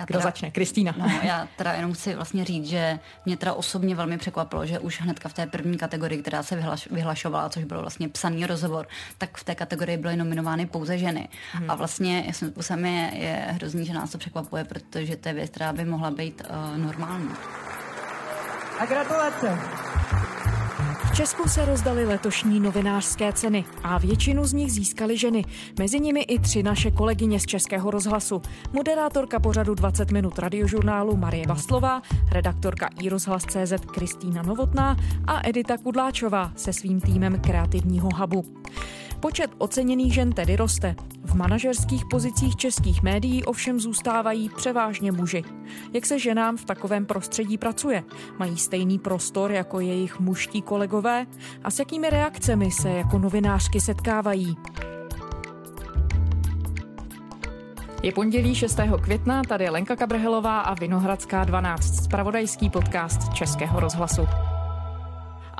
Já Kdo teda, začne? Kristýna. No, já teda jenom chci vlastně říct, že mě teda osobně velmi překvapilo, že už hnedka v té první kategorii, která se vyhlaš, vyhlašovala, což byl vlastně psaný rozhovor, tak v té kategorii byly nominovány pouze ženy. Hmm. A vlastně jsem způsobem je, je hrozný, že nás to překvapuje, protože to je věc, která by mohla být uh, normální. A gratulace. V Česku se rozdaly letošní novinářské ceny a většinu z nich získaly ženy. Mezi nimi i tři naše kolegyně z Českého rozhlasu. Moderátorka pořadu 20 minut radiožurnálu Marie Vaslová, redaktorka i rozhlas.cz Kristýna Novotná a Edita Kudláčová se svým týmem kreativního hubu. Počet oceněných žen tedy roste. V manažerských pozicích českých médií ovšem zůstávají převážně muži. Jak se ženám v takovém prostředí pracuje? Mají stejný prostor jako jejich mužtí kolegové? A s jakými reakcemi se jako novinářky setkávají? Je pondělí 6. května, tady je Lenka Kabrhelová a Vinohradská 12, spravodajský podcast Českého rozhlasu.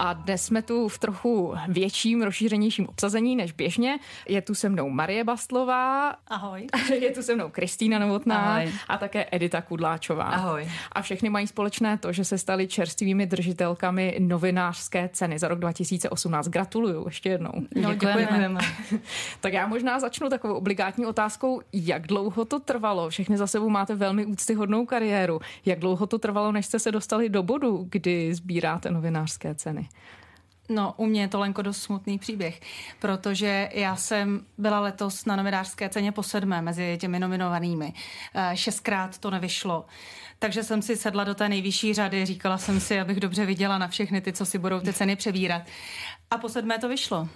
A dnes jsme tu v trochu větším, rozšířenějším obsazení než běžně. Je tu se mnou Marie Bastlová. Ahoj. Je tu se mnou Kristýna Novotná Ahoj. a také Edita Kudláčová. Ahoj. A všechny mají společné to, že se stali čerstvými držitelkami novinářské ceny za rok 2018. Gratuluju ještě jednou. No, děkujeme. děkujeme. tak já možná začnu takovou obligátní otázkou, jak dlouho to trvalo? Všechny za sebou máte velmi úctyhodnou kariéru. Jak dlouho to trvalo, než jste se dostali do bodu, kdy sbíráte novinářské ceny? No, u mě je to Lenko dost smutný příběh, protože já jsem byla letos na novinářské ceně po sedmé mezi těmi nominovanými. Eh, šestkrát to nevyšlo. Takže jsem si sedla do té nejvyšší řady, říkala jsem si, abych dobře viděla na všechny ty, co si budou ty ceny přebírat. A po sedmé to vyšlo.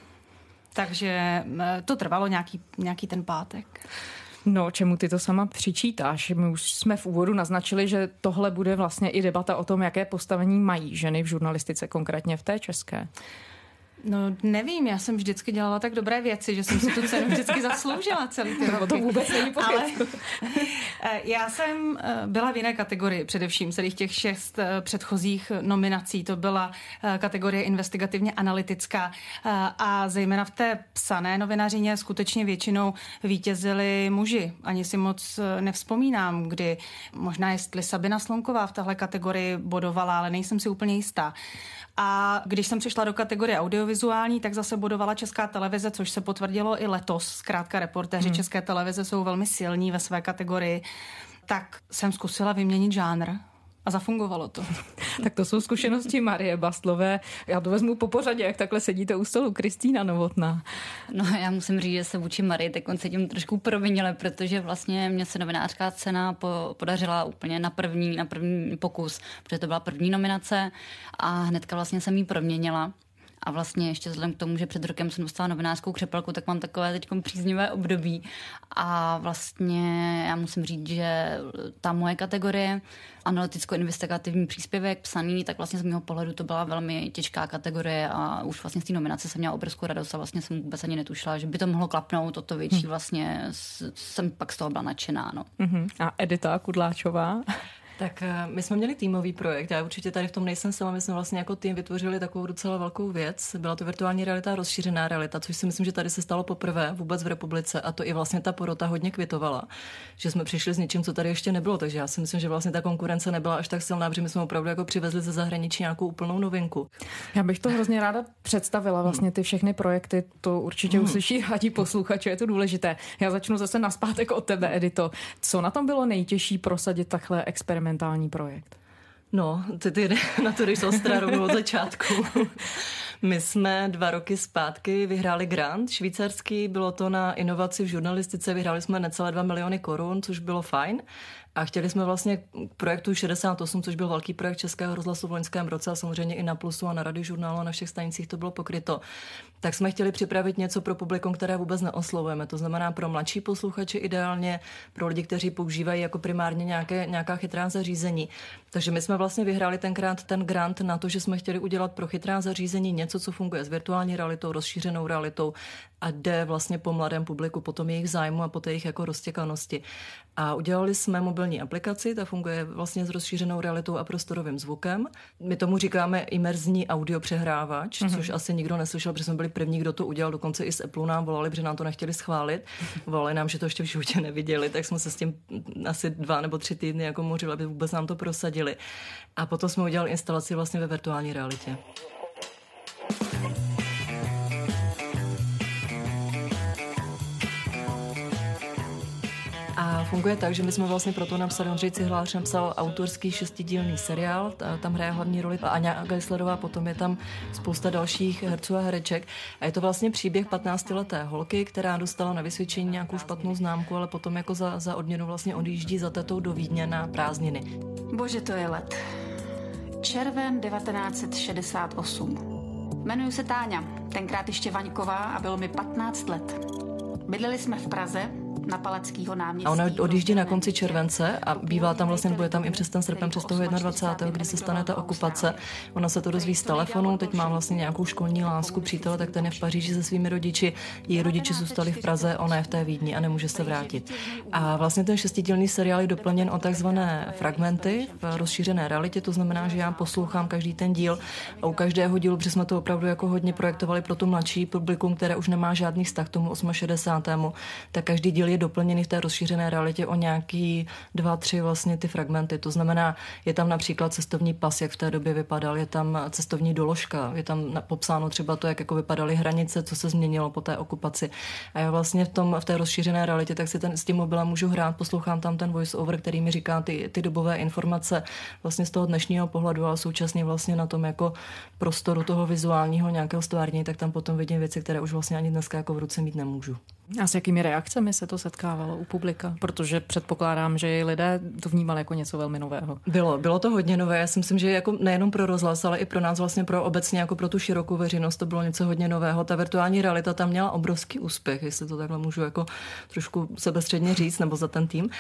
Takže eh, to trvalo nějaký, nějaký ten pátek. No, čemu ty to sama přičítáš? My už jsme v úvodu naznačili, že tohle bude vlastně i debata o tom, jaké postavení mají ženy v žurnalistice, konkrétně v té české. No nevím, já jsem vždycky dělala tak dobré věci, že jsem si tu cenu vždycky zasloužila celý ty roky. To vůbec není Ale eh, já jsem eh, byla v jiné kategorii, především celých těch šest eh, předchozích nominací. To byla kategorie investigativně analytická a zejména v té psané novinařině skutečně většinou vítězili muži. Ani si moc nevzpomínám, kdy možná jestli Sabina Slonková v téhle kategorii bodovala, ale nejsem si úplně jistá. A když jsem přišla do kategorie audiovizuální, tak zase bodovala Česká televize, což se potvrdilo i letos. Zkrátka reportéři hmm. České televize jsou velmi silní ve své kategorii. Tak jsem zkusila vyměnit žánr a zafungovalo to. tak to jsou zkušenosti Marie Bastlové. Já to vezmu po pořadě, jak takhle sedíte u stolu. Kristýna Novotná. No já musím říct, že se vůči Marie teď se tím trošku provinile, protože vlastně mě se novinářská cena po, podařila úplně na první, na první pokus, protože to byla první nominace a hnedka vlastně jsem ji proměnila. A vlastně ještě vzhledem k tomu, že před rokem jsem dostala novinářskou křepelku, tak mám takové teď příznivé období. A vlastně já musím říct, že ta moje kategorie, analyticko-investigativní příspěvek psaný, tak vlastně z mého pohledu to byla velmi těžká kategorie a už vlastně z té nominace jsem měla obrovskou radost a vlastně jsem vůbec ani netušila, že by to mohlo klapnout, o to větší hm. vlastně jsem pak z toho byla nadšená. No. Uh-huh. A Edita Kudláčová? Tak eh, my jsme měli týmový projekt, já určitě tady v tom nejsem sama, my jsme vlastně jako tým vytvořili takovou docela velkou věc. Byla to virtuální realita, rozšířená realita, což si myslím, že tady se stalo poprvé vůbec v republice a to i vlastně ta porota hodně kvitovala, že jsme přišli s něčím, co tady ještě nebylo, takže já si myslím, že vlastně ta konkurence nebyla až tak silná, protože my jsme opravdu jako přivezli ze zahraničí nějakou úplnou novinku. Já bych to hrozně ráda představila, vlastně ty všechny projekty, to určitě hmm. uslyší hadí posluchače, je to důležité. Já začnu zase naspátek od tebe, Edito. Co na tom bylo nejtěžší prosadit takhle experiment? Experimentální projekt? No, ty, ty na to jdeš ostra rovnou od začátku. My jsme dva roky zpátky vyhráli grant švýcarský, bylo to na inovaci v žurnalistice, vyhráli jsme necelé 2 miliony korun, což bylo fajn. A chtěli jsme vlastně k projektu 68, což byl velký projekt Českého rozhlasu v loňském roce a samozřejmě i na Plusu a na radiožurnálu a na všech stanicích to bylo pokryto. Tak jsme chtěli připravit něco pro publikum, které vůbec neoslovujeme. To znamená pro mladší posluchače ideálně, pro lidi, kteří používají jako primárně nějaké, nějaká chytrá zařízení. Takže my jsme vlastně vyhráli tenkrát ten grant na to, že jsme chtěli udělat pro chytrá zařízení něco, co funguje s virtuální realitou, rozšířenou realitou a jde vlastně po mladém publiku, po tom jejich zájmu a po té jejich jako roztěkanosti. A udělali jsme mobilní aplikaci, ta funguje vlastně s rozšířenou realitou a prostorovým zvukem. My tomu říkáme imerzní audio přehrávač, mm-hmm. což asi nikdo neslyšel, protože jsme byli první, kdo to udělal. Dokonce i z Apple nám volali, protože nám to nechtěli schválit. Volali nám, že to ještě v životě neviděli, tak jsme se s tím asi dva nebo tři týdny jako mořili, aby vůbec nám to prosadili. A potom jsme udělali instalaci vlastně ve virtuální realitě. Funguje tak, že my jsme vlastně proto napsali, Ondřej Cihlář napsal autorský šestidílný seriál, tam hraje hlavní roli Aňa Geislerová, potom je tam spousta dalších herců a hereček. A je to vlastně příběh 15-leté holky, která dostala na vysvědčení nějakou špatnou známku, ale potom jako za, za odměnu vlastně odjíždí za tetou do Vídně na prázdniny. Bože, to je let. Červen 1968. Jmenuji se Táňa, tenkrát ještě Vaňková a bylo mi 15 let. Bydleli jsme v Praze, na Palackého náměstí. A ona odjíždí na konci července a bývá tam vlastně, bude tam i přes ten srpen, přes toho 21. kdy se stane ta okupace. Ona se to dozví z telefonu, teď má vlastně nějakou školní lásku přítele, tak ten je v Paříži se svými rodiči. Její rodiče zůstali v Praze, ona je v té Vídni a nemůže se vrátit. A vlastně ten šestidílný seriál je doplněn o takzvané fragmenty v rozšířené realitě, to znamená, že já poslouchám každý ten díl a u každého dílu, protože jsme to opravdu jako hodně projektovali pro tu mladší publikum, které už nemá žádný vztah k tomu 68. tak každý díl je doplněny v té rozšířené realitě o nějaký dva, tři vlastně ty fragmenty. To znamená, je tam například cestovní pas, jak v té době vypadal, je tam cestovní doložka, je tam popsáno třeba to, jak jako vypadaly hranice, co se změnilo po té okupaci. A já vlastně v, tom, v té rozšířené realitě tak si ten, s tím mobilem můžu hrát, poslouchám tam ten voice over, který mi říká ty, ty dobové informace vlastně z toho dnešního pohledu, ale současně vlastně na tom jako prostoru toho vizuálního nějakého stvárnění, tak tam potom vidím věci, které už vlastně ani dneska jako v ruce mít nemůžu. A s jakými reakcemi se to setkávalo u publika? Protože předpokládám, že lidé to vnímali jako něco velmi nového. Bylo, bylo to hodně nové. Já si myslím, že jako nejenom pro rozhlas, ale i pro nás vlastně pro obecně jako pro tu širokou veřejnost to bylo něco hodně nového. Ta virtuální realita tam měla obrovský úspěch, jestli to takhle můžu jako trošku sebestředně říct, nebo za ten tým.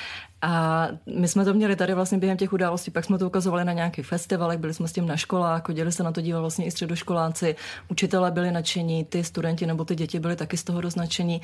A my jsme to měli tady vlastně během těch událostí, pak jsme to ukazovali na nějakých festivalech, byli jsme s tím na školách, chodili se na to dívat vlastně i středoškoláci, učitelé byli nadšení, ty studenti nebo ty děti byli taky z toho doznačení.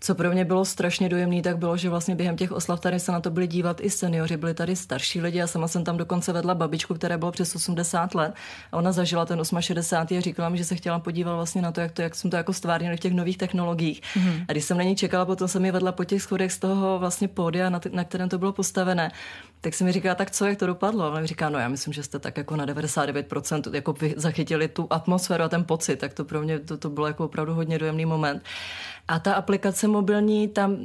Co pro mě bylo strašně dojemné, tak bylo, že vlastně během těch oslav tady se na to byli dívat i seniori, byli tady starší lidi. Já sama jsem tam dokonce vedla babičku, která byla přes 80 let a ona zažila ten 68. a říkala mi, že se chtěla podívat vlastně na to, jak, to, jak jsme to jako stvárnili v těch nových technologiích. Mm-hmm. A když jsem na ní čekala, potom jsem mi vedla po těch schodech z toho vlastně pódia, na, t- na kterém to bylo postavené, tak se mi říká, tak co, jak to dopadlo? A on mi říká, no já myslím, že jste tak jako na 99% jako zachytili tu atmosféru a ten pocit, tak to pro mě to, to bylo jako opravdu hodně dojemný moment. A ta aplikace mobilní, tam,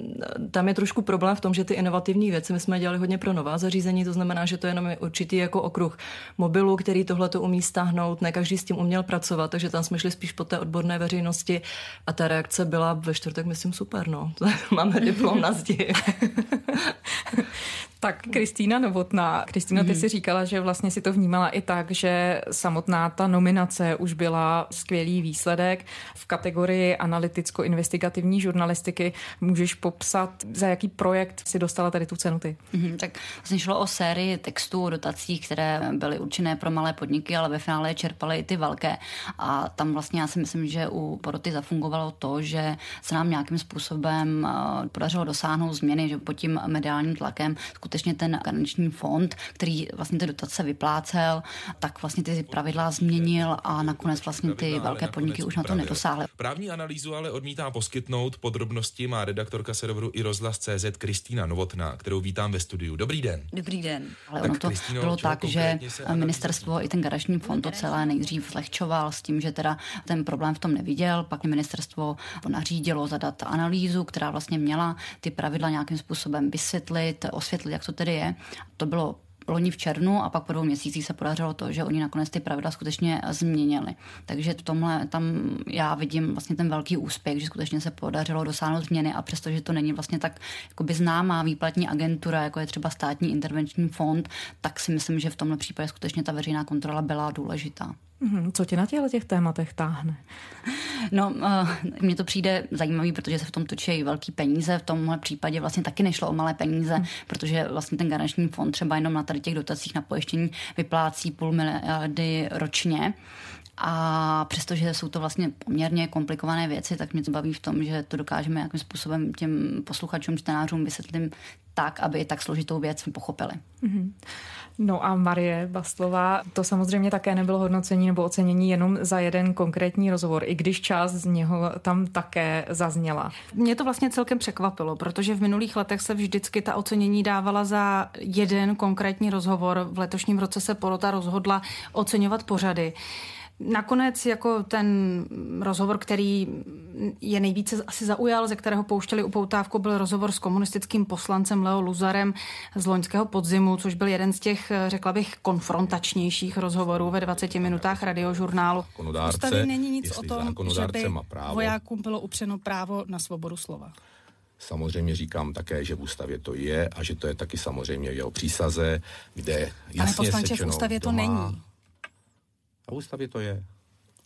tam je trošku problém v tom, že ty inovativní věci my jsme dělali hodně pro nová zařízení, to znamená, že to je jenom určitý jako okruh mobilu, který tohle to umí stáhnout, ne každý s tím uměl pracovat, takže tam jsme šli spíš po té odborné veřejnosti a ta reakce byla ve čtvrtek, myslím, super, no. Máme diplom na zdi. Tak Kristýna Novotná. Kristýna, ty mm-hmm. si říkala, že vlastně si to vnímala i tak, že samotná ta nominace už byla skvělý výsledek. V kategorii analyticko-investigativní žurnalistiky můžeš popsat, za jaký projekt si dostala tady tu cenu ty? Mm-hmm, tak vlastně šlo o sérii textů o dotacích, které byly určené pro malé podniky, ale ve finále čerpaly i ty velké. A tam vlastně já si myslím, že u poroty zafungovalo to, že se nám nějakým způsobem eh, podařilo dosáhnout změny, že pod tím mediálním tlakem skutečně ten garanční fond, který vlastně ty dotace vyplácel, tak vlastně ty pravidla změnil a nakonec vlastně ty velké podniky už na to nedosáhly. Právní analýzu ale odmítá poskytnout. Podrobnosti má redaktorka serveru i rozhlas.cz Kristýna Novotná, kterou vítám ve studiu. Dobrý den. Dobrý den. Ale tak ono to Kristýno, bylo tak, že ministerstvo i ten garanční fond to celé nejdřív zlehčoval s tím, že teda ten problém v tom neviděl, pak ministerstvo nařídilo zadat analýzu, která vlastně měla ty pravidla nějakým způsobem vysvětlit, osvětlit, jak to tedy je. To bylo loni v červnu a pak po dvou měsících se podařilo to, že oni nakonec ty pravidla skutečně změnili. Takže v tomhle tam já vidím vlastně ten velký úspěch, že skutečně se podařilo dosáhnout změny a přestože to není vlastně tak jakoby známá výplatní agentura, jako je třeba státní intervenční fond, tak si myslím, že v tomhle případě skutečně ta veřejná kontrola byla důležitá. Mhm, co tě na těchto těch tématech táhne? No, uh, mně to přijde zajímavý, protože se v tom točí velký peníze. V tomhle případě vlastně taky nešlo o malé peníze, hmm. protože vlastně ten garanční fond třeba jenom na tady těch dotacích na pojištění vyplácí půl miliardy ročně A přestože jsou to vlastně poměrně komplikované věci, tak mě to baví v tom, že to dokážeme nějakým způsobem těm posluchačům, čtenářům vysvětlit tak, aby tak složitou věc pochopili. Mm-hmm. No a Marie Bastlová, to samozřejmě také nebylo hodnocení nebo ocenění jenom za jeden konkrétní rozhovor, i když část z něho tam také zazněla. Mě to vlastně celkem překvapilo, protože v minulých letech se vždycky ta ocenění dávala za jeden konkrétní rozhovor. V letošním roce se porota rozhodla oceňovat pořady. Nakonec jako ten rozhovor, který je nejvíce asi zaujal, ze kterého pouštěli upoutávku, byl rozhovor s komunistickým poslancem Leo Luzarem z loňského podzimu, což byl jeden z těch, řekla bych, konfrontačnějších rozhovorů ve 20 minutách radiožurnálu. Ústavě není nic o tom, že by vojákům bylo upřeno právo na svobodu slova. Samozřejmě říkám také, že v ústavě to je a že to je taky samozřejmě jeho přísaze, kde jasně Ale poslanče, v ústavě to není. A ústavě to je.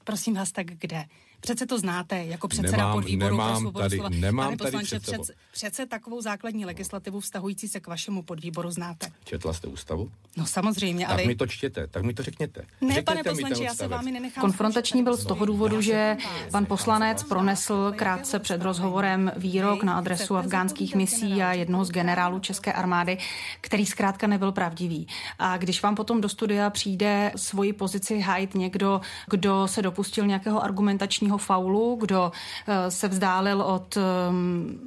Prosím vás, tak kde? Přece to znáte jako předseda nemám, podvýboru nemám pro tady, slova. Nemám Pane tady poslanče, před přece, přece takovou základní legislativu vztahující se k vašemu podvýboru znáte. Četla jste ústavu? No samozřejmě, tak ale... mi to čtěte, tak mi to řekněte. Ne, řekněte pane poslanče, já se vámi nenechám... Konfrontační byl z toho důvodu, že pan poslanec pronesl krátce před rozhovorem výrok na adresu afgánských misí a jednoho z generálů České armády, který zkrátka nebyl pravdivý. A když vám potom do studia přijde svoji pozici hájit někdo, kdo se dopustil nějakého argumentačního faulu, kdo eh, se vzdálil od, ehm,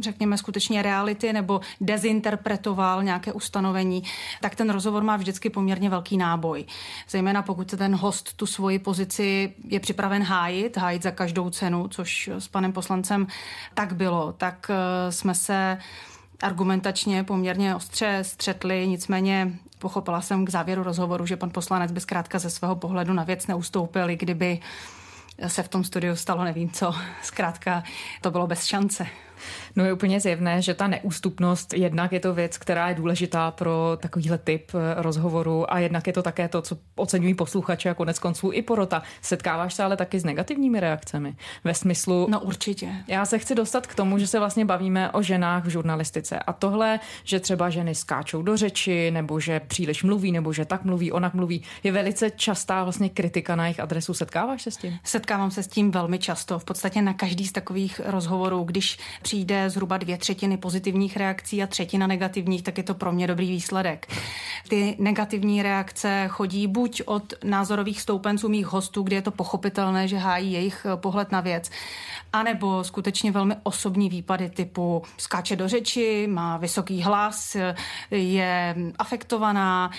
řekněme, skutečně reality nebo dezinterpretoval nějaké ustanovení, tak ten rozhovor má vždycky poměrně velký náboj. Zejména pokud se ten host tu svoji pozici je připraven hájit, hájit za každou cenu, což s panem poslancem tak bylo, tak eh, jsme se argumentačně poměrně ostře střetli, nicméně pochopila jsem k závěru rozhovoru, že pan poslanec by zkrátka ze svého pohledu na věc neustoupil, i kdyby se v tom studiu stalo nevím co. Zkrátka to bylo bez šance. No je úplně zjevné, že ta neústupnost jednak je to věc, která je důležitá pro takovýhle typ eh, rozhovoru a jednak je to také to, co oceňují posluchače a konec konců i porota. Setkáváš se ale taky s negativními reakcemi ve smyslu... No určitě. Já se chci dostat k tomu, že se vlastně bavíme o ženách v žurnalistice a tohle, že třeba ženy skáčou do řeči nebo že příliš mluví nebo že tak mluví, onak mluví, je velice častá vlastně kritika na jejich adresu. Setkáváš se s tím? Setkávám se s tím velmi často. V podstatě na každý z takových rozhovorů, když přijde zhruba dvě třetiny pozitivních reakcí a třetina negativních, tak je to pro mě dobrý výsledek. Ty negativní reakce chodí buď od názorových stoupenců mých hostů, kde je to pochopitelné, že hájí jejich pohled na věc, anebo skutečně velmi osobní výpady typu skáče do řeči, má vysoký hlas, je afektovaná,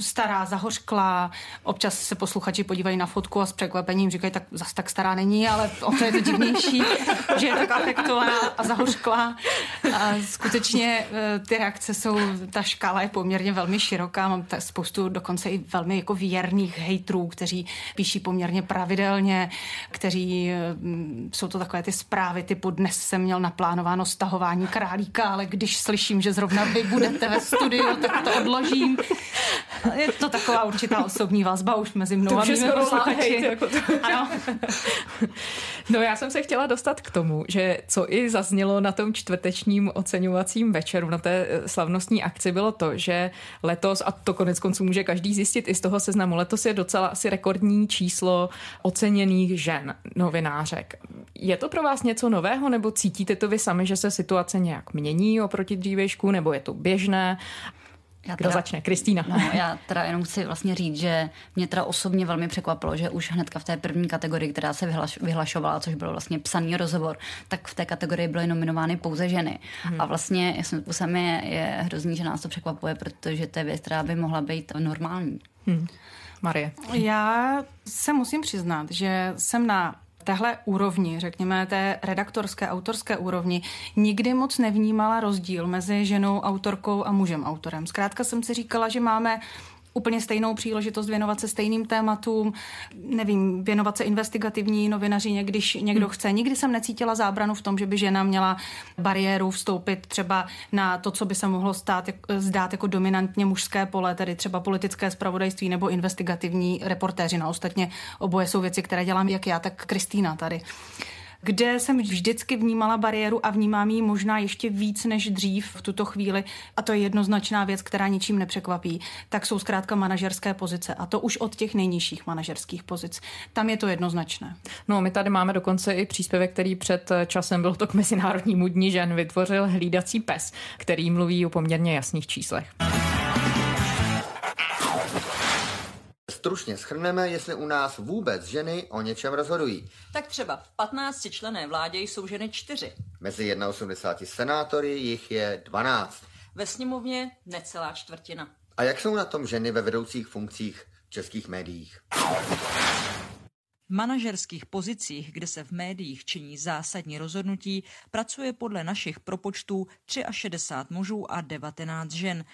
stará, zahořklá. Občas se posluchači podívají na fotku a s překvapením říkají, tak zas tak stará není, ale o to je to divnější, že je tak afektovaná a zahořklá. A skutečně e, ty reakce jsou, ta škála je poměrně velmi široká. Mám spoustu dokonce i velmi jako věrných hejtrů, kteří píší poměrně pravidelně, kteří jsou to takové ty zprávy typu dnes jsem měl naplánováno stahování králíka, ale když slyším, že zrovna vy budete ve studiu, tak to odložím. Je to taková určitá osobní vazba už mezi mnou to a mými posluchači. Jako to. Ano. No já jsem se chtěla dostat k tomu, že co i zaznělo na tom čtvrtečním oceňovacím večeru, na té eh, slavnostní akci, bylo to, že letos, a to konec konců může každý zjistit i z toho seznamu, letos je docela asi rekordní číslo oceněných žen novinářek. Je to pro vás něco nového, nebo cítíte to vy sami, že se situace nějak mění oproti dřívějšku, nebo je to běžné? Já teda, Kdo začne? Kristýna. No, já teda jenom chci vlastně říct, že mě teda osobně velmi překvapilo, že už hnedka v té první kategorii, která se vyhlaš, vyhlašovala, což byl vlastně psaný rozhovor, tak v té kategorii byly nominovány pouze ženy. Hmm. A vlastně jasným způsobem je, je hrozný, že nás to překvapuje, protože to je věc, která by mohla být normální. Hmm. Marie. Já se musím přiznat, že jsem na téhle úrovni, řekněme té redaktorské, autorské úrovni, nikdy moc nevnímala rozdíl mezi ženou autorkou a mužem autorem. Zkrátka jsem si říkala, že máme úplně stejnou příležitost věnovat se stejným tématům, nevím, věnovat se investigativní novinařině, když někdo hmm. chce. Nikdy jsem necítila zábranu v tom, že by žena měla bariéru vstoupit třeba na to, co by se mohlo stát, zdát jako dominantně mužské pole, tedy třeba politické spravodajství nebo investigativní reportéři. No ostatně oboje jsou věci, které dělám jak já, tak Kristýna tady. Kde jsem vždycky vnímala bariéru a vnímám ji možná ještě víc než dřív v tuto chvíli, a to je jednoznačná věc, která ničím nepřekvapí, tak jsou zkrátka manažerské pozice. A to už od těch nejnižších manažerských pozic. Tam je to jednoznačné. No, my tady máme dokonce i příspěvek, který před časem byl to k Mezinárodnímu dní žen vytvořil hlídací pes, který mluví o poměrně jasných číslech. Stručně schrneme, jestli u nás vůbec ženy o něčem rozhodují. Tak třeba v 15 člené vládě jsou ženy čtyři. Mezi 81 senátory jich je 12. Ve sněmovně necelá čtvrtina. A jak jsou na tom ženy ve vedoucích funkcích v českých médiích? Manažerských pozicích, kde se v médiích činí zásadní rozhodnutí, pracuje podle našich propočtů 63 mužů a 19 žen.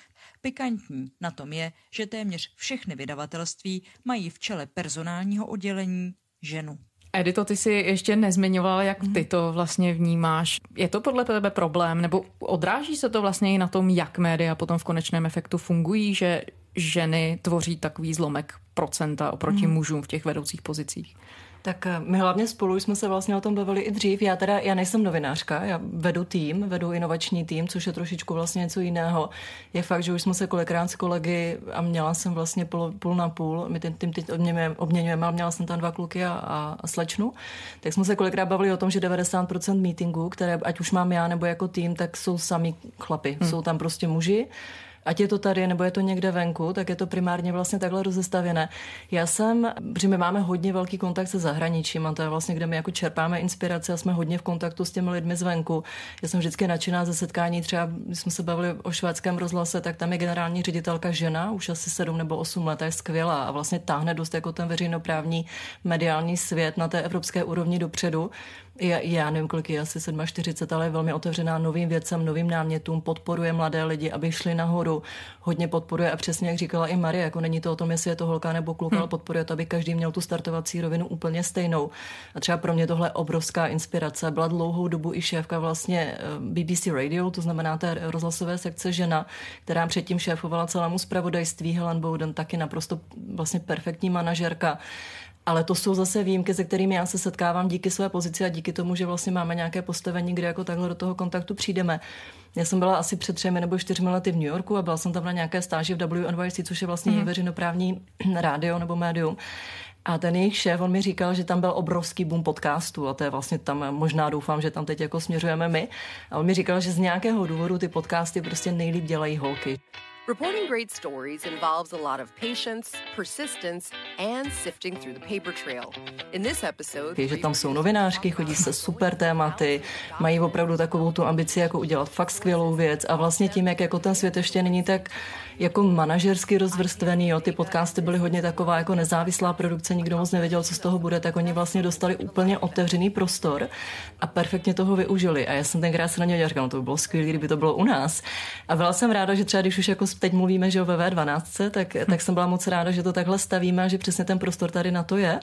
Pikantní na tom je, že téměř všechny vydavatelství mají v čele personálního oddělení ženu. Edito, ty si ještě nezmiňovala, jak ty to vlastně vnímáš. Je to podle tebe problém, nebo odráží se to vlastně i na tom, jak média potom v konečném efektu fungují, že ženy tvoří takový zlomek procenta oproti hmm. mužům v těch vedoucích pozicích? Tak eh, my hlavně spolu jsme se vlastně o tom bavili i dřív. Já teda, já nejsem novinářka, já vedu tým, vedu inovační tým, což je trošičku vlastně něco jiného. Je fakt, že už jsme se kolikrát s kolegy a měla jsem vlastně půl, půl na půl, my ten tým teď obměňujeme, obměňujeme, ale měla jsem tam dva kluky a, a, a slečnu, tak jsme se kolikrát bavili o tom, že 90% meetingů, které ať už mám já nebo jako tým, tak jsou sami chlapy, hmm. jsou tam prostě muži ať je to tady nebo je to někde venku, tak je to primárně vlastně takhle rozestavěné. Já jsem, protože my máme hodně velký kontakt se zahraničím a to je vlastně, kde my jako čerpáme inspirace a jsme hodně v kontaktu s těmi lidmi zvenku. Já jsem vždycky nadšená ze setkání, třeba když jsme se bavili o švédském rozhlase, tak tam je generální ředitelka žena, už asi sedm nebo osm let, je skvělá a vlastně táhne dost jako ten veřejnoprávní mediální svět na té evropské úrovni dopředu já, já nevím, kolik je, asi 47, ale je velmi otevřená novým věcem, novým námětům, podporuje mladé lidi, aby šli nahoru, hodně podporuje a přesně jak říkala i Marie, jako není to o tom, jestli je to holka nebo kluk, hmm. ale podporuje to, aby každý měl tu startovací rovinu úplně stejnou. A třeba pro mě tohle je obrovská inspirace. Byla dlouhou dobu i šéfka vlastně eh, BBC Radio, to znamená té rozhlasové sekce žena, která předtím šéfovala celému zpravodajství Helen Bowden, taky naprosto vlastně perfektní manažerka. Ale to jsou zase výjimky, se kterými já se setkávám díky své pozici a díky tomu, že vlastně máme nějaké postavení, kde jako takhle do toho kontaktu přijdeme. Já jsem byla asi před třemi nebo čtyřmi lety v New Yorku a byla jsem tam na nějaké stáži v WNYC, což je vlastně mm-hmm. veřejnoprávní rádio nebo médium. A ten jejich šéf, on mi říkal, že tam byl obrovský boom podcastu a to je vlastně tam, možná doufám, že tam teď jako směřujeme my. A on mi říkal, že z nějakého důvodu ty podcasty prostě nejlíp dělají holky. Reporting great stories involves a lot of patience, persistence and sifting through the paper trail. In this episode, že tam jsou novinářky, chodí se super tématy, mají opravdu takovou tu ambici jako udělat fakt skvělou věc a vlastně tím, jak jako ten svět ještě není tak jako manažersky rozvrstvený, jo, ty podcasty byly hodně taková jako nezávislá produkce, nikdo moc nevěděl, co z toho bude, tak oni vlastně dostali úplně otevřený prostor a perfektně toho využili. A já jsem tenkrát se na ně říkal, no to by bylo skvělé, kdyby to bylo u nás. A byla jsem ráda, že třeba když už jako teď mluvíme, že o VV12, tak, tak jsem byla moc ráda, že to takhle stavíme a že přesně ten prostor tady na to je.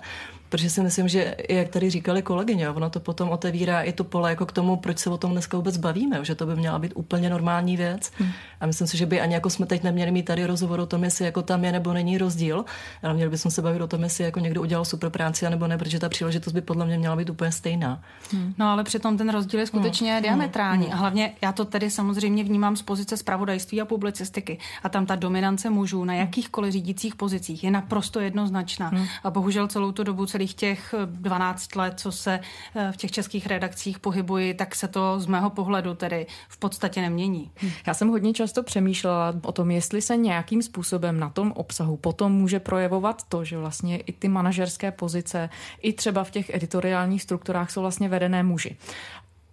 Protože si myslím, že jak tady říkali kolegyně, ono to potom otevírá i to pole jako k tomu, proč se o tom dneska vůbec bavíme, že to by měla být úplně normální věc. Hmm. A myslím si, že by ani jako jsme teď neměli mít tady rozhovor o tom, jestli jako tam je nebo není rozdíl, ale měli bychom se bavit o tom, jestli jako někdo udělal super práci, nebo ne, protože ta příležitost by podle mě měla být úplně stejná. Hmm. No ale přitom ten rozdíl je skutečně hmm. diametrální. Hmm. A hlavně já to tedy samozřejmě vnímám z pozice zpravodajství a publicistiky. A tam ta dominance mužů na jakýchkoliv řídících pozicích je naprosto jednoznačná. Hmm. A bohužel celou tu dobu celých těch 12 let, co se eh, v těch českých redakcích pohybuji, tak se to z mého pohledu tedy v podstatě nemění. Já jsem hodně často přemýšlela o tom, jestli se nějakým způsobem na tom obsahu potom může projevovat to, že vlastně i ty manažerské pozice, i třeba v těch editoriálních strukturách jsou vlastně vedené muži.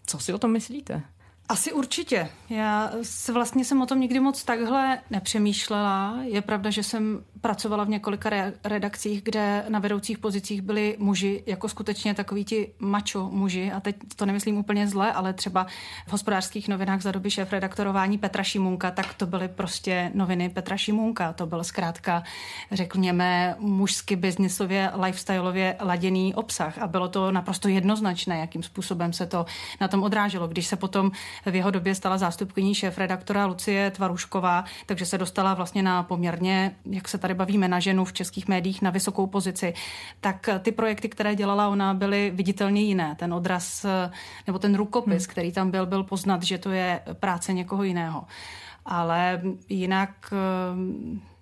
Co si o tom myslíte? Asi určitě. Já se vlastně jsem o tom nikdy moc takhle nepřemýšlela. Je pravda, že jsem pracovala v několika re- redakcích, kde na vedoucích pozicích byli muži, jako skutečně takový ti mačo muži. A teď to nemyslím úplně zle, ale třeba v hospodářských novinách za doby šéf redaktorování Petra Šimunka, tak to byly prostě noviny Petra Šimunka. To byl zkrátka, řekněme, mužsky biznisově, lifestyleově laděný obsah. A bylo to naprosto jednoznačné, jakým způsobem se to na tom odráželo. Když se potom v jeho době stala zástupkyní šéf redaktora Lucie Tvarušková, takže se dostala vlastně na poměrně, jak se tady bavíme, na ženu v českých médiích na vysokou pozici. Tak ty projekty, které dělala ona, byly viditelně jiné. Ten odraz nebo ten rukopis, hmm. který tam byl, byl poznat, že to je práce někoho jiného. Ale jinak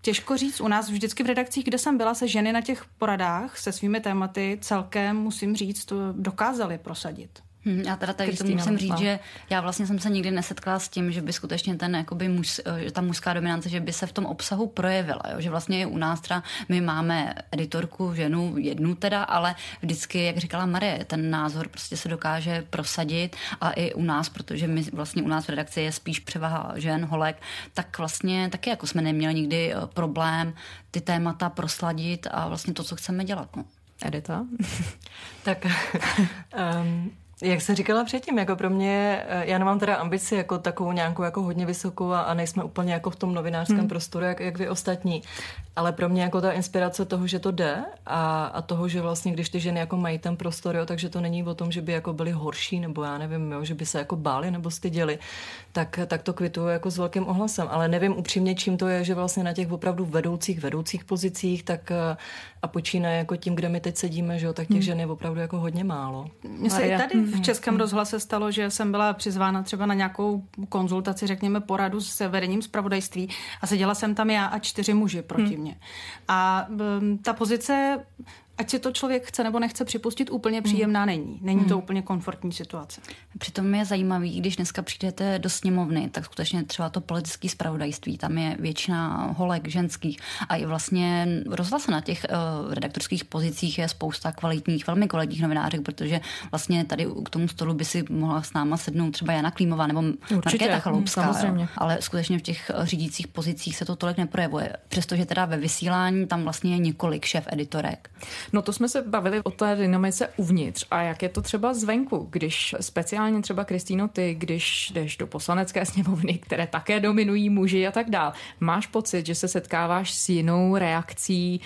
Těžko říct, u nás vždycky v redakcích, kde jsem byla, se ženy na těch poradách se svými tématy celkem, musím říct, dokázali prosadit. Hmm, já teda tady Kristýna, musím říct, že já vlastně jsem se nikdy nesetkala s tím, že by skutečně ten, jakoby muž, eh, ta mužská dominance, že by se v tom obsahu projevila. Jo? Že vlastně u nás třeba my máme editorku, ženu, jednu teda, ale vždycky, jak říkala Marie, ten názor prostě se dokáže prosadit a i u nás, protože my vlastně u nás v redakci je spíš převaha žen, holek, tak vlastně taky jako jsme neměli nikdy eh, problém ty témata prosladit a vlastně to, co chceme dělat. No. Edita? tak um, Jak se říkala předtím, jako pro mě, eh, já nemám teda ambici jako takovou nějakou jako hodně vysokou a, a nejsme úplně jako v tom novinářském hmm. prostoru, jak, jak vy ostatní. Ale pro mě jako ta inspirace toho, že to jde a, a toho, že vlastně když ty ženy jako mají ten prostor, jo, takže to není o tom, že by jako byly horší nebo já nevím, jo, že by se jako báli nebo styděli, tak, tak to kvituju jako s velkým ohlasem. Ale nevím upřímně, čím to je, že vlastně na těch opravdu vedoucích, vedoucích pozicích, tak eh, a počínaje jako tím, kde my teď sedíme, že jo, tak těch hmm. žen je opravdu jako hodně málo. Mně se i tady v Českém rozhlase stalo, že jsem byla přizvána třeba na nějakou konzultaci, řekněme poradu s vedením zpravodajství a seděla jsem tam já a čtyři muži proti hmm. mě. A ta pozice ať si to člověk chce nebo nechce připustit, úplně hmm. příjemná není. Není to hmm. úplně komfortní situace. Přitom je zajímavý, když dneska přijdete do sněmovny, tak skutečně třeba to politické spravodajství, tam je většina holek ženských a i vlastně rozhlase na těch uh, redaktorských pozicích je spousta kvalitních, velmi kvalitních novinářek, protože vlastně tady k tomu stolu by si mohla s náma sednout třeba Jana Klímová nebo Určitě, Markéta Chaloupská. Samozřejmě. Jo. Ale skutečně v těch eh, řídících pozicích se to tolik neprojevuje. Přestože teda ve vysílání tam vlastně je několik šéf editorek. No to jsme se bavili o té dynamice uvnitř a jak je to třeba zvenku, když speciálně třeba Kristýno, ty, když jdeš do poslanecké sněmovny, které také dominují muži a tak dál, máš pocit, že se setkáváš s jinou reakcí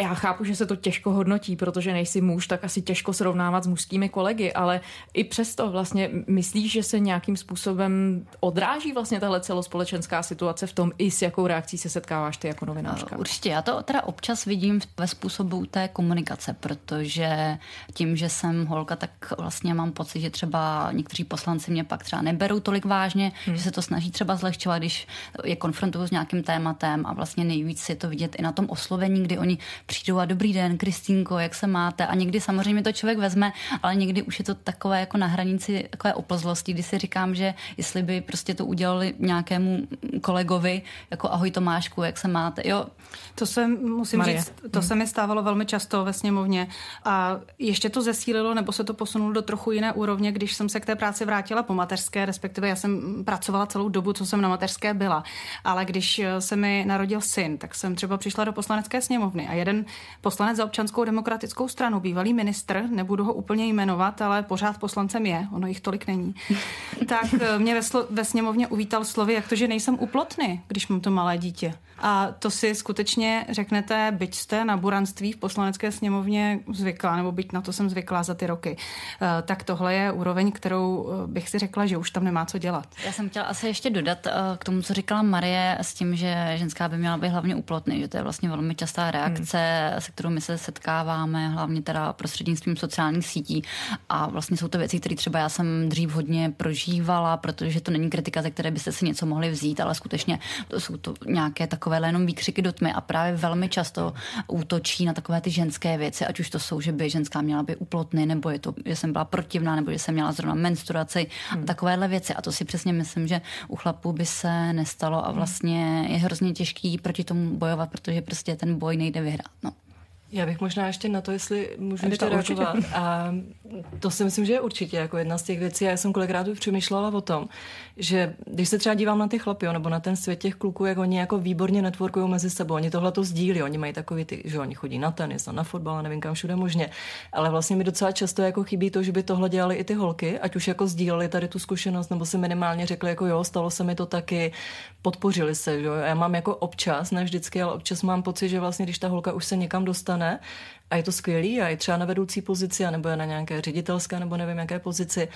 já chápu, že se to těžko hodnotí, protože nejsi muž, tak asi těžko srovnávat s mužskými kolegy, ale i přesto vlastně myslíš, že se nějakým způsobem odráží vlastně tahle celospolečenská situace v tom, i s jakou reakcí se setkáváš ty jako novinářka? Určitě, já to teda občas vidím ve způsobu té komunikace, protože tím, že jsem holka, tak vlastně mám pocit, že třeba někteří poslanci mě pak třeba neberou tolik vážně, hmm. že se to snaží třeba zlehčovat, když je konfrontují s nějakým tématem a vlastně nejvíc je to vidět i na tom oslovení, kdy oni přijdou a dobrý den, Kristýnko, jak se máte? A někdy samozřejmě to člověk vezme, ale někdy už je to takové jako na hranici takové oplzlosti, kdy si říkám, že jestli by prostě to udělali nějakému kolegovi, jako ahoj Tomášku, jak se máte? Jo. To se, musím Marie. říct, to hmm. se mi stávalo velmi často ve sněmovně a ještě to zesílilo, nebo se to posunulo do trochu jiné úrovně, když jsem se k té práci vrátila po mateřské, respektive já jsem pracovala celou dobu, co jsem na mateřské byla. Ale když se mi narodil syn, tak jsem třeba přišla do poslanecké sněmovny a jeden jeden poslanec za občanskou demokratickou stranu, bývalý ministr, nebudu ho úplně jmenovat, ale pořád poslancem je, ono jich tolik není, tak eh, mě ve, slo- ve sněmovně uvítal slovy, jak to, že nejsem uplotný, když mám to malé dítě. A to si skutečně řeknete, byť jste na buranství v poslanecké sněmovně zvyklá, nebo byť na to jsem zvyklá za ty roky, eh, tak tohle je úroveň, kterou eh, bych si řekla, že už tam nemá co dělat. Já jsem chtěla asi ještě dodat k tomu, co říkala Marie, s tím, že ženská by měla být hlavně uplotný, že to je vlastně velmi častá reakce. Se kterou my se setkáváme, hlavně teda prostřednictvím sociálních sítí. A vlastně jsou to věci, které třeba já jsem dřív hodně prožívala, protože to není kritika, ze které byste si něco mohli vzít, ale skutečně to jsou to nějaké takové jenom výkřiky do tmy a právě velmi často útočí na takové ty ženské věci, ať už to jsou, že by ženská měla by uplotny, nebo je to, že jsem byla protivná, nebo že jsem měla zrovna menstruaci hmm. a takovéhle věci. A to si přesně myslím, že u chlapů by se nestalo a hmm. vlastně je hrozně těžký proti tomu bojovat, protože prostě ten boj nejde vyhrát. Já bych možná ještě na to, jestli můžu ještě reagovat. A to si myslím, že je určitě jako jedna z těch věcí. Já jsem kolikrát přemýšlela o tom, že když se třeba dívám na ty chlapy, nebo na ten svět těch kluků, jak oni jako výborně networkují mezi sebou, oni tohle to sdílí, oni mají takový ty, že oni chodí na tenis, na fotbal, nevím kam všude možně. Ale vlastně mi docela často jako chybí to, že by tohle dělali i ty holky, ať už jako sdíleli tady tu zkušenost, nebo si minimálně řekli, jako jo, stalo se mi to taky, podpořili se, že jo. Já mám jako občas, ne vždycky, ale občas mám pocit, že vlastně, když ta holka už se někam dostane, Sonne a je to skvělý a je třeba na vedoucí pozici, nebo je na nějaké ředitelské, nebo nevím jaké pozici,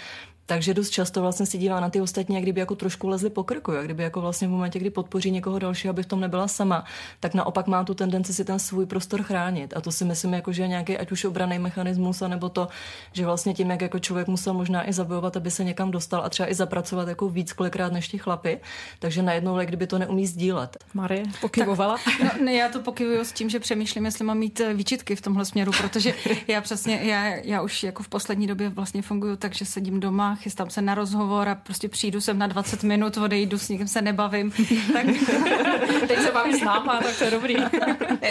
takže dost často vlastně si dívá na ty ostatní, jak kdyby jako trošku lezli po krku, jak kdyby jako vlastně v momentě, kdy podpoří někoho dalšího, aby v tom nebyla sama, tak naopak má tu tendenci si ten svůj prostor chránit. A to si myslím, jako, že je nějaký ať už obraný mechanismus, nebo to, že vlastně tím, jak jako člověk musel možná i zabojovat, aby se někam dostal a třeba i zapracovat jako víc kolikrát než ti chlapy, takže najednou, jak kdyby to neumí sdílet. Marie pokyvovala. Tak, no, ne, já to pokyvuju s tím, že přemýšlím, jestli mám mít eh, výčitky v tomhle směru, protože já přesně, já, já už jako v poslední době vlastně funguju tak, že sedím doma, chystám se na rozhovor a prostě přijdu sem na 20 minut, odejdu, s nikým se nebavím. tak teď se bavím s náma, tak to je dobrý.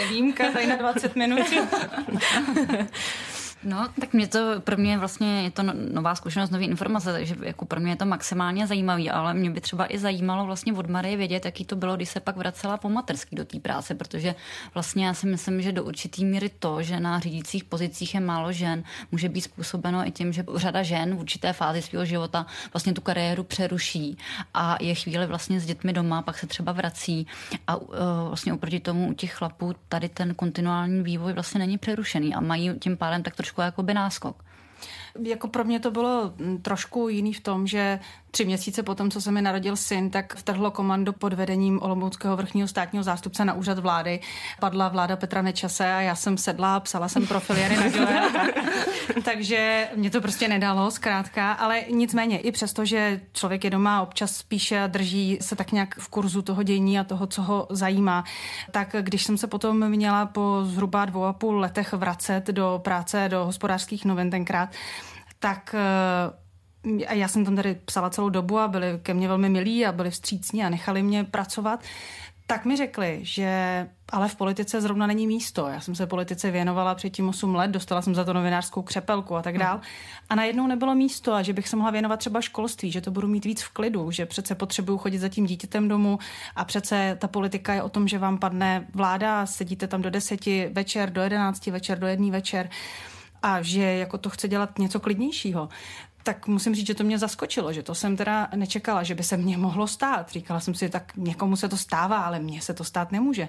Výjimka tady na 20 minut. No, tak mě to, pro mě vlastně je to no, nová zkušenost, nový informace, takže jako pro mě je to maximálně zajímavý, ale mě by třeba i zajímalo vlastně od Marie vědět, jaký to bylo, když se pak vracela po materský do té práce, protože vlastně já si myslím, že do určitý míry to, že na řídících pozicích je málo žen, může být způsobeno i tím, že řada žen v určité fázi svého života vlastně tu kariéru přeruší a je chvíli vlastně s dětmi doma, pak se třeba vrací a uh, vlastně oproti tomu u těch chlapů tady ten kontinuální vývoj vlastně není přerušený a mají tím pádem tak trošku trošku jakoby náskok. Jako pro mě to bylo mm, trošku jiný v tom, že tři měsíce potom, co se mi narodil syn, tak vtrhlo komando pod vedením Olomouckého vrchního státního zástupce na úřad vlády. Padla vláda Petra Nečase a já jsem sedla, psala jsem profil Jany Naděle. Takže mě to prostě nedalo, zkrátka. Ale nicméně, i přesto, že člověk je doma občas spíše drží se tak nějak v kurzu toho dění a toho, co ho zajímá, tak když jsem se potom měla po zhruba dvou a půl letech vracet do práce, do hospodářských novin tenkrát, tak a já jsem tam tady psala celou dobu a byli ke mně velmi milí a byli vstřícní a nechali mě pracovat, tak mi řekli, že ale v politice zrovna není místo. Já jsem se politice věnovala předtím 8 let, dostala jsem za to novinářskou křepelku a tak dál. Hmm. A najednou nebylo místo a že bych se mohla věnovat třeba školství, že to budu mít víc v klidu, že přece potřebuju chodit za tím dítětem domů a přece ta politika je o tom, že vám padne vláda, sedíte tam do deseti večer, do jedenácti večer, do jedné večer a že jako to chce dělat něco klidnějšího, tak musím říct, že to mě zaskočilo, že to jsem teda nečekala, že by se mně mohlo stát. Říkala jsem si, tak někomu se to stává, ale mně se to stát nemůže.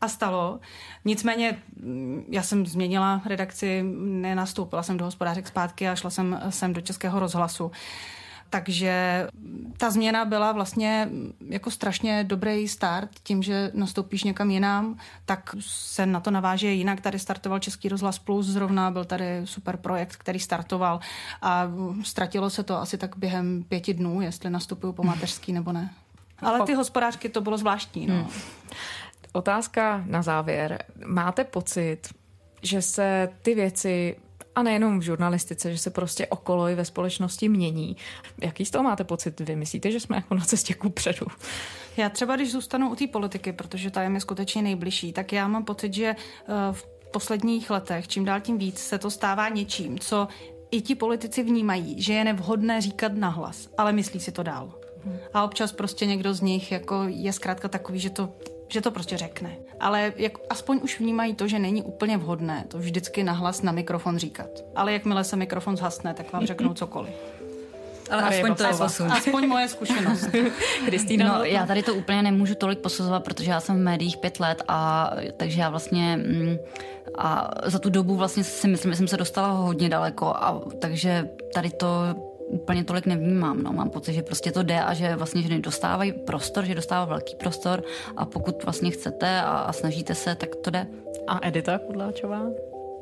A stalo. Nicméně mm, já jsem změnila redakci, nenastoupila jsem do hospodářek zpátky a šla jsem sem do Českého rozhlasu. Takže ta změna byla vlastně jako strašně dobrý start tím, že nastoupíš někam jinam, tak se na to naváže jinak. Tady startoval Český rozhlas Plus zrovna, byl tady super projekt, který startoval a ztratilo se to asi tak během pěti dnů, jestli nastupuju po mateřský nebo ne. Ale ty hospodářky to bylo zvláštní. No. Hmm. Otázka na závěr. Máte pocit, že se ty věci a nejenom v žurnalistice, že se prostě okolo i ve společnosti mění. Jaký z toho máte pocit? Vy myslíte, že jsme jako na cestě ku předu? Já třeba, když zůstanu u té politiky, protože ta je mi skutečně nejbližší, tak já mám pocit, že eh, v posledních letech čím dál tím víc se to stává něčím, co i ti politici vnímají, že je nevhodné říkat nahlas, ale myslí si to dál. A občas prostě někdo z nich jako je zkrátka takový, že to že to prostě řekne. Ale jak, aspoň už vnímají to, že není úplně vhodné to vždycky nahlas na mikrofon říkat. Ale jakmile se mikrofon zhasne, tak vám řeknou cokoliv. Ale Marie aspoň to je posun. Aspoň moje zkušenost. Kristýna? No, já tady to úplně nemůžu tolik posuzovat, protože já jsem v médiích pět let a takže já vlastně mm, a za tu dobu vlastně si myslím, že jsem se dostala hodně daleko a takže tady to úplně tolik nevnímám. No. Mám pocit, že prostě to jde a že vlastně ženy dostávají prostor, že dostávají velký prostor a pokud vlastně chcete a, a snažíte se, tak to jde. A Edita Kudláčová?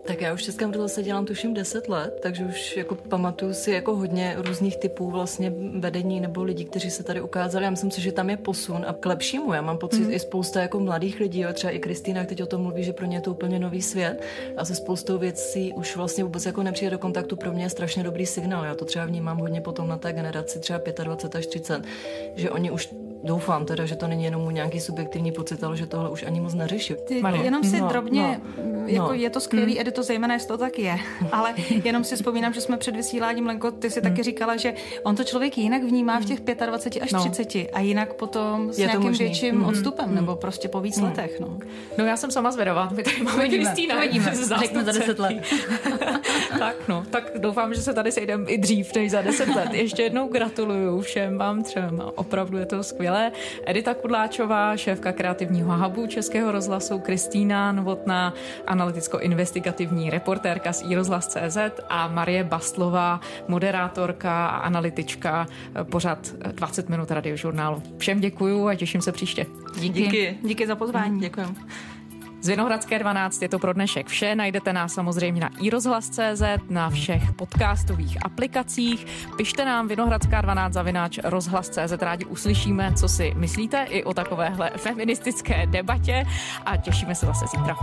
Tak já už v Českém rozhlase dělám tuším 10 let, takže už jako pamatuju si jako hodně různých typů vlastně vedení nebo lidí, kteří se tady ukázali. Já myslím si, že tam je posun a k lepšímu. Já mám pocit mm. i spousta jako mladých lidí, jo, třeba i Kristýna teď o tom mluví, že pro ně je to úplně nový svět a se spoustou věcí už vlastně vůbec jako nepřijde do kontaktu. Pro mě je strašně dobrý signál. Já to třeba vnímám hodně potom na té generaci třeba 25 až 30, že oni už doufám teda, že to není jenom nějaký subjektivní pocit, ale že tohle už ani moc neřeší. Ty, jenom si no, drobně, no, jako no. je to skvělý, mm. to zejména, jestli to tak je, ale jenom si vzpomínám, že jsme před vysíláním, Lenko, ty si mm. taky říkala, že on to člověk jinak vnímá v těch 25 až no. 30 a jinak potom s je nějakým větším mm. odstupem, mm. nebo prostě po víc mm. letech. No. no já jsem sama zvědavá, my tady máme Kristýna, vidíme, řekne za 10 let. tak no, tak doufám, že se tady sejdeme i dřív než za 10 let. Ještě jednou gratuluju všem vám třem, opravdu je to skvělé skvělé. Edita Kudláčová, šéfka kreativního hubu Českého rozhlasu, Kristýna Novotná, analyticko-investigativní reportérka z iRozhlas.cz a Marie Bastlová, moderátorka a analytička pořad 20 minut radiožurnálu. Všem děkuju a těším se příště. Díky. Díky, Díky za pozvání. Děkujem. Z Vinohradské 12 je to pro dnešek vše. Najdete nás samozřejmě na iRozhlas.cz, na všech podcastových aplikacích. Pište nám Vinohradská 12 zavináč rozhlas.cz. Rádi uslyšíme, co si myslíte i o takovéhle feministické debatě a těšíme se zase zítra.